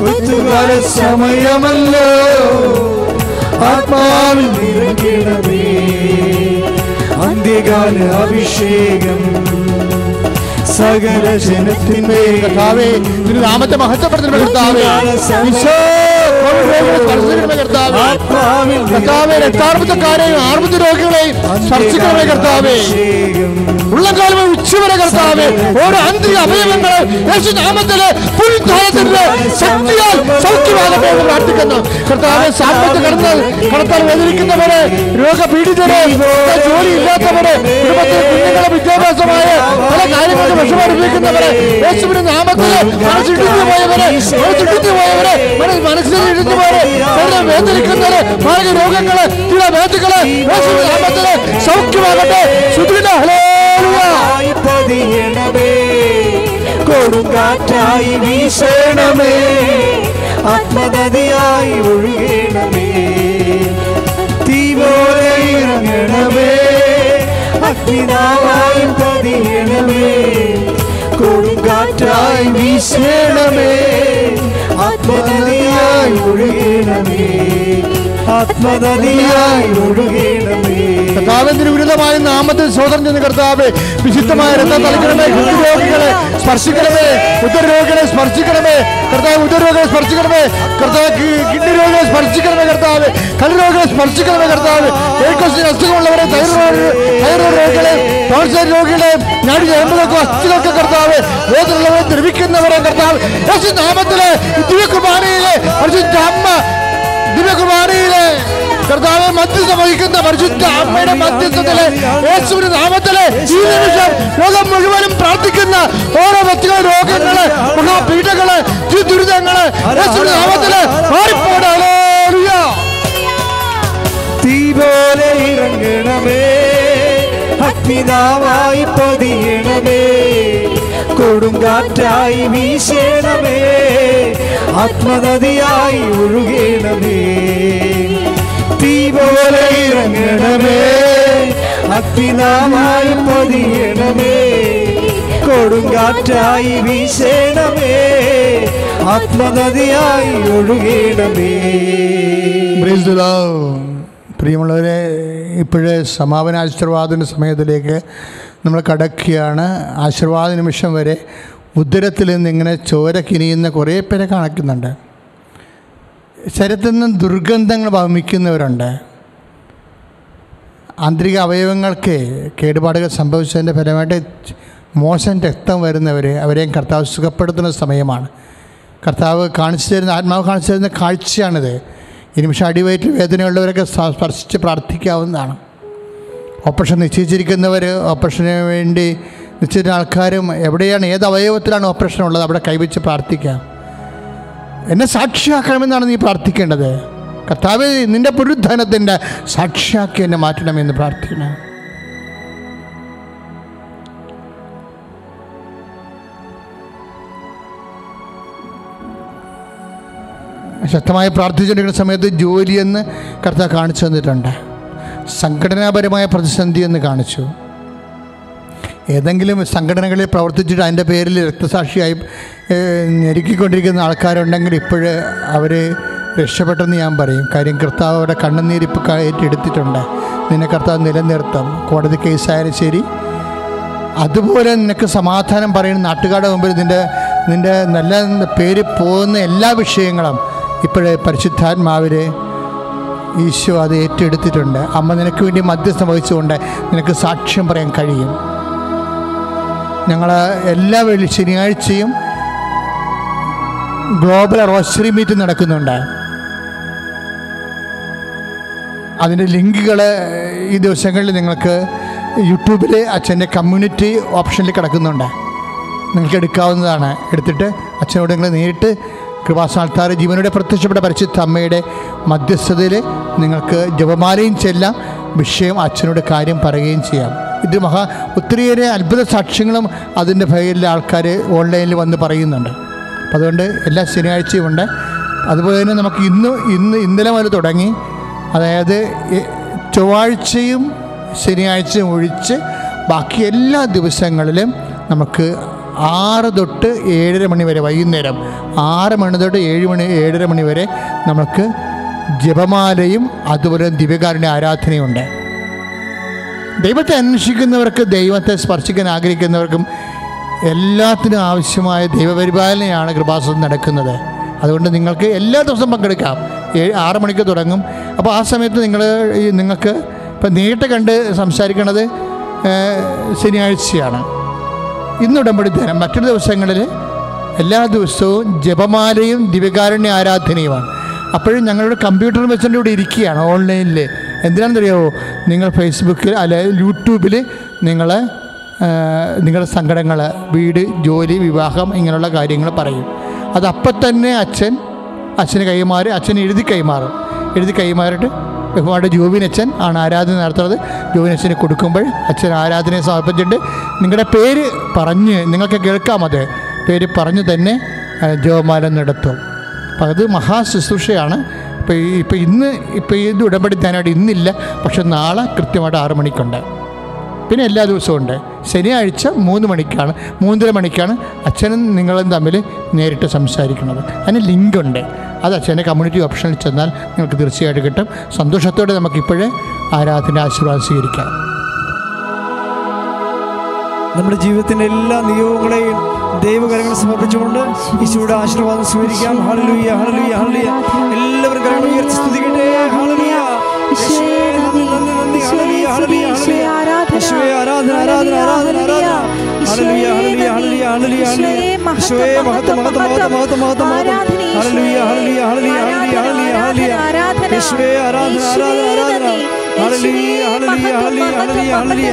Speaker 2: ഒത്തുകാല സമയമല്ലോ. ആത്മാവിൽ നിറയ്ക്കണമേ. അന്ത്യകാല അഭിഷേകം. സകല ജനത്തിന്മേൽ
Speaker 1: കർത്താവേ തിരുനാമത്തെ നാമത്തെ മഹത്വപ്പെടുത്തണമേ കർത്താവേ. ഈശോ, കർത്താവേ. രക്താർബുദ്ധക്കാരെയും ആർബുദ്ധ രോഗികളെയും സ്പർശിക്കണമേ കർത്താവേ.
Speaker 2: അഭിഷേകം
Speaker 1: ഉള്ളംകാലമേ ഉച്ചവരെ കർത്താവേ. ഓരോ ആന്തരിക അവയവങ്ങളെ യേശു നാമത്തിലെ പുൽത്താലത്തിന്റെ ശക്തിയാൽ സൗഖ്യമാകട്ടെ എന്ന് പ്രാർത്ഥിക്കുന്നു. കർത്താവെ സാമ്പത്തിക കടത്താൽ കടത്താൽ വേദനിക്കുന്നവരെ രോഗപീഡിതരെ ജോലി ഇല്ലാത്തവരെ കുടുംബത്തിലെ കുഞ്ഞുങ്ങളെ വിദ്യാഭ്യാസമായ പല കാര്യങ്ങൾക്ക് വിഷമനുഭവിക്കുന്നവരെ യേശുവിന്റെ നാമത്തിൽ മനസ്സിടിഞ്ഞു പോയവരെ മനസ്സിടിഞ്ഞു പോയവരെ മനസ്സിൽ പോയവരെ ശരീരം വേദനിക്കുന്നവരെ മാർഗ രോഗങ്ങൾ ചില വേദകൾ സൗഖ്യമാകട്ടെ.
Speaker 2: കൊടുങ്കാറ്റായി വീശണമേ. ആത്മഗതിയായി ഒഴുകണമേ. തീ പോലെ ഇറങ്ങണമേ. അഗ്നിനാവായി പതിയണമേ. കൊടുങ്കാറ്റായി വീശണമേ. ആത്മനദിയായി ഒഴുകണമേ
Speaker 1: കർത്താവിന് വിരുദ്ധമായ നാമത്തിൽ സ്വതന്ത്രം ചെന്ന് കർത്താവെ വിശുദ്ധമായ രക്തം തളിക്കണമേ രോഗികളെ സ്പർശിക്കണമേ ഉദരരോഗികളെ സ്പർശിക്കണമേ കർത്താവ് ഉദരരോഗികളെ സ്പർശിക്കണമേ കർത്താവ് കിഡ്നി രോഗികളെ സ്പർശിക്കണമേ കർത്താവ് കല്ലുരോഗികളെ സ്പർശിക്കണമേ കർത്താവ് അസുഖമുള്ളവരെ രോഗികളെ രോഗികളെ ഞാടി എൺപതൊക്കെ അസ്ഥികൾക്ക് കർത്താവ് വേദനയുള്ളവരെ ദ്രവിക്കുന്നവരെ കർത്താവ് നാമത്തിലെ ദിവ്യകുമാരിയിലെ അമ്മ കർത്താവെ മധ്യസ്ഥ വഹിക്കുന്ന പരിശുദ്ധ അമ്മയുടെ മധ്യസ്ഥത്തിലെ യേശുവിന്റെ നാമത്തിലെ ഈ നിമിഷം ലോകം മുഴുവനും പ്രാർത്ഥിക്കുന്ന ഓരോ വ്യക്തികൾ രോഗങ്ങൾ മഹാപീഠങ്ങൾ ദുരിതങ്ങൾ യേശുവിന്റെ നാമത്തിൽ മാറിപ്പോടെ ഹല്ലേലൂയ.
Speaker 2: തീ ഇറങ്ങണമേ അഗ്നിതാവായി പതിയണമേ കൊടുങ്കാറ്റായി വീശണമേ ആത്മനദിയായി ഒഴുകണമേ പോലെ ഇറങ്ങണമേ അഗ്നിനാമായി പതിയണമേ. കൊടുങ്കാറ്റായി വീശണമേ. ആത്മനദിയായി ഒഴുകണമേ.
Speaker 1: പ്രിയമുള്ളവരെ ഇപ്പോഴേ സമാപന ആശീർവാദന സമയത്തിലേക്ക് നമ്മൾ കടക്കുകയാണ്. ആശീർവാദ നിമിഷം വരെ ഉദരത്തിൽ നിന്ന് ഇങ്ങനെ ചോര കിനിയുന്ന കുറേ പേരെ കാണിക്കുന്നുണ്ട്. ശരീരത്തിൽ നിന്ന് ദുർഗന്ധങ്ങൾ വമിക്കുന്നവരുണ്ട്. ആന്തരിക അവയവങ്ങൾക്ക് കേടുപാടുകൾ സംഭവിച്ചതിന്റെ ഫലമായിട്ട് മോശം രക്തം വരുന്നവർ അവരെയും കർത്താവ് സുഖപ്പെടുത്തുന്ന സമയമാണ്. കർത്താവ് കാണിച്ചു തരുന്ന ആത്മാവ് കാണിച്ചു തരുന്ന കാഴ്ചയാണിത്. ഈ അടിവയറ്റിൽ വേദനയുള്ളവരൊക്കെ സ്പർശിച്ച് പ്രാർത്ഥിക്കാവുന്നതാണ്. ഓപ്പറേഷൻ നിശ്ചയിച്ചിരിക്കുന്നവർ ഓപ്പറേഷന് വേണ്ടി നിശ്ചയിച്ച ആൾക്കാരും എവിടെയാണ് ഏത് അവയവത്തിലാണ് ഓപ്പറേഷൻ ഉള്ളത് അവിടെ കൈവച്ച് പ്രാർത്ഥിക്കാം. എന്നെ സാക്ഷിയാക്കണമെന്നാണ് നീ പ്രാർത്ഥിക്കേണ്ടത്. കർത്താവ് നിന്റെ പുരുദ്ധനത്തിന്റെ സാക്ഷിയാക്കി എന്നെ മാറ്റണമെന്ന് പ്രാർത്ഥിക്കണം ശക്തമായി പ്രാർത്ഥിച്ചുകൊണ്ടിരിക്കുന്ന സമയത്ത് ജോലിയെന്ന് കർത്താവ് കാണിച്ചു തന്നിട്ടുണ്ട്. സംഘടനാപരമായ പ്രതിസന്ധി എന്ന് കാണിച്ചു. ഏതെങ്കിലും സംഘടനകളിൽ പ്രവർത്തിച്ചിട്ട് അതിന്റെ പേരിൽ രക്തസാക്ഷിയായി ഞെരുക്കിക്കൊണ്ടിരിക്കുന്ന ആൾക്കാരുണ്ടെങ്കിൽ ഇപ്പോൾ അവർ രക്ഷപ്പെട്ടെന്ന് ഞാൻ പറയും. കാര്യം കർത്താവ് അവിടെ കണ്ണുനീരിപ്പ് ഏറ്റെടുത്തിട്ടുണ്ട് നിന്നെ കർത്താവ് നിലനിർത്തും. കോടതി കേസായാലും ശരി. അതുപോലെ നിനക്ക് സമാധാനം പറയുന്ന നാട്ടുകാരുടെ മുമ്പിൽ നിന്റെ നിന്റെ നല്ല പേര് പോകുന്ന എല്ലാ വിഷയങ്ങളും ഇപ്പോഴേ പരിശുദ്ധാത്മാവിൽ ഈശോ അത് ഏറ്റെടുത്തിട്ടുണ്ട്. അമ്മ നിനക്ക് വേണ്ടി മധ്യസ്ഥം വഹിച്ചുകൊണ്ട് നിനക്ക് സാക്ഷ്യം പറയാൻ കഴിയും. ഞങ്ങൾ എല്ലാ വെള്ളി ശനിയാഴ്ചയും ഗ്ലോബൽ റോസറി മീറ്റ് നടക്കുന്നുണ്ട്. അതിന്റെ ലിങ്കുകൾ ഈ ദിവസങ്ങളിൽ നിങ്ങൾക്ക് യൂട്യൂബിൽ അച്ഛന്റെ കമ്മ്യൂണിറ്റി ഓപ്ഷനിൽ കിടക്കുന്നുണ്ട്. നിങ്ങൾക്ക് എടുക്കാവുന്നതാണ്. എടുത്തിട്ട് അച്ഛനോട് നിങ്ങൾ നേരിട്ട് കൃപാസാൽത്താർ ജീവനോടെ പ്രത്യക്ഷപ്പെട്ട പരിശുദ്ധ അമ്മയുടെ മധ്യസ്ഥതയിൽ നിങ്ങൾക്ക് ജപമാലയും ചെല്ലാം വിഷയം അച്ഛനോട് കാര്യം പറയുകയും ചെയ്യാം. ഇത് മഹാ ഒത്തിരിയേറെ അത്ഭുത സാക്ഷ്യങ്ങളും അതിന്റെ പേരിൽ ആൾക്കാർ ഓൺലൈനിൽ വന്ന് പറയുന്നുണ്ട്. അതുകൊണ്ട് എല്ലാ ശനിയാഴ്ചയും ഉണ്ട്. അതുപോലെ തന്നെ നമുക്ക് ഇന്ന് ഇന്ന് ഇന്നലെ മുതൽ തുടങ്ങി. അതായത് ചൊവ്വാഴ്ചയും ശനിയാഴ്ചയും ഒഴിച്ച് ബാക്കി എല്ലാ ദിവസങ്ങളിലും നമുക്ക് ആറ് തൊട്ട് ഏഴര മണി വരെ വൈകുന്നേരം ആറ് മണി തൊട്ട് ഏഴ് മണി ഏഴര മണി വരെ നമുക്ക് ജപമാലയും അതുപോലെ ദിവ്യകാരുണ്യ ആരാധനയുണ്ട് ദൈവത്തെ അന്വേഷിക്കുന്നവർക്ക് ദൈവത്തെ സ്പർശിക്കാൻ ആഗ്രഹിക്കുന്നവർക്കും എല്ലാത്തിനും ആവശ്യമായ ദൈവപരിപാലനയാണ് കൃപാസനം നടക്കുന്നത്. അതുകൊണ്ട് നിങ്ങൾക്ക് എല്ലാ ദിവസവും പങ്കെടുക്കാം. ആറ് മണിക്ക് തുടങ്ങും. അപ്പോൾ ആ സമയത്ത് നിങ്ങൾ ഈ നിങ്ങൾക്ക് ഇപ്പം നേരിട്ട് കണ്ട് സംസാരിക്കണത് ശനിയാഴ്ചയാണ്. ഇന്ന് ഉടമ്പടി തരാം മറ്റൊരു ദിവസങ്ങളിൽ എല്ലാ ദിവസവും ജപമാലയും ദിവ്യകാരുണ്യ ആരാധനയുമാണ്. അപ്പോഴും ഞങ്ങളുടെ കമ്പ്യൂട്ടർ വെച്ചിട്ട് കൂടെ ഇരിക്കുകയാണ്. ഓൺലൈനിൽ എന്തിനാണെന്നറിയാമോ നിങ്ങൾ ഫേസ്ബുക്കിൽ അല്ലെ യൂട്യൂബിൽ നിങ്ങൾ നിങ്ങളുടെ സങ്കടങ്ങൾ വീട് ജോലി വിവാഹം ഇങ്ങനെയുള്ള കാര്യങ്ങൾ പറയും. അതപ്പം തന്നെ അച്ഛൻ അച്ഛന് കൈമാറി അച്ഛൻ എഴുതി കൈമാറും. എഴുതി കൈമാറിയിട്ട് ബഹുമാരുടെ ജോബിനച്ഛൻ ആണ് ആരാധന നടത്തുന്നത്. ജോബിനച്ഛന് കൊടുക്കുമ്പോൾ അച്ഛൻ ആരാധനയെ സമർപ്പിച്ചിട്ട് നിങ്ങളുടെ പേര് പറഞ്ഞ് നിങ്ങൾക്ക് കേൾക്കാം അത്. പേര് പറഞ്ഞ് തന്നെ ജോമാലം നടത്തും. അപ്പം അത് മഹാശുശ്രൂഷയാണ് ഇപ്പോൾ ഈ ഇപ്പോൾ ഇന്ന് ഇപ്പോൾ ഇത് ഉടമ്പടി ധ്യാനമായിട്ട് ഇന്നില്ല. പക്ഷെ നാളെ കൃത്യമായിട്ട് ആറ് മണിക്കുണ്ട്. പിന്നെ എല്ലാ ദിവസവും ഉണ്ട്. ശനിയാഴ്ച മൂന്ന് മണിക്കാണ്. മൂന്നര മണിക്കാണ് അച്ഛനും നിങ്ങളും തമ്മിൽ നേരിട്ട് സംസാരിക്കുന്നത്. അതിന് ലിങ്കുണ്ട് അത് അച്ഛന്റെ കമ്മ്യൂണിറ്റി ഓപ്ഷനിൽ ചെന്നാൽ നിങ്ങൾക്ക് തീർച്ചയായിട്ടും കിട്ടും. സന്തോഷത്തോടെ നമുക്കിപ്പോഴേ ആരാധന ആശീർവാദം സ്വീകരിക്കാം.
Speaker 2: നമ്മുടെ ജീവിതത്തിന്റെ എല്ലാ നിയോഗങ്ങളെയും ദൈവകരങ്ങൾ സമർപ്പിച്ചുകൊണ്ട് ഈശോയുടെ ആശീർവാദം സ്വീകരിക്കാം. ഹല്ലേലൂയ ഹല്ലേലൂയ ഹല്ലേലൂയ. എല്ലാവരും കരങ്ങൾ ഉയർത്തി സ്തുതിക്കട്ടെ. ഹല്ലേലൂയ. ആരാധന. ആരാധന ആരാധന ആരാധന ഹല്ലേലൂയ, ഹല്ലേലൂയ, ഹല്ലേലൂയ.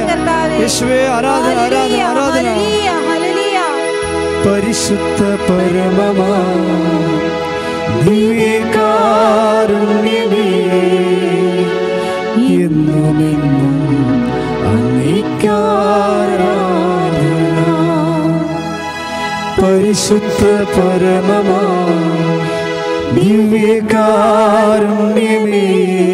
Speaker 2: യേശുവേ, ആരാധന ആരാധന ആരാധന. ആരാധന പരിശുദ്ധ പരമമാ ദിവ്യകാരുണ്യമേ. എന്നുമെന്നും അംഗീകാരാധന. പരിശുദ്ധ പരമമാ ദിവ്യകാരുണ്യമേ.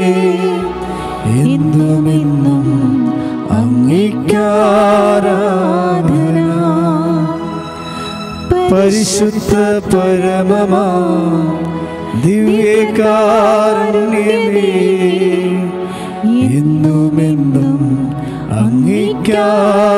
Speaker 2: പരിശുദ്ധ പരമമാ ദിവ്യകാരുണ്യമേ എന്നുമെന്നും അംഗീകാരാധന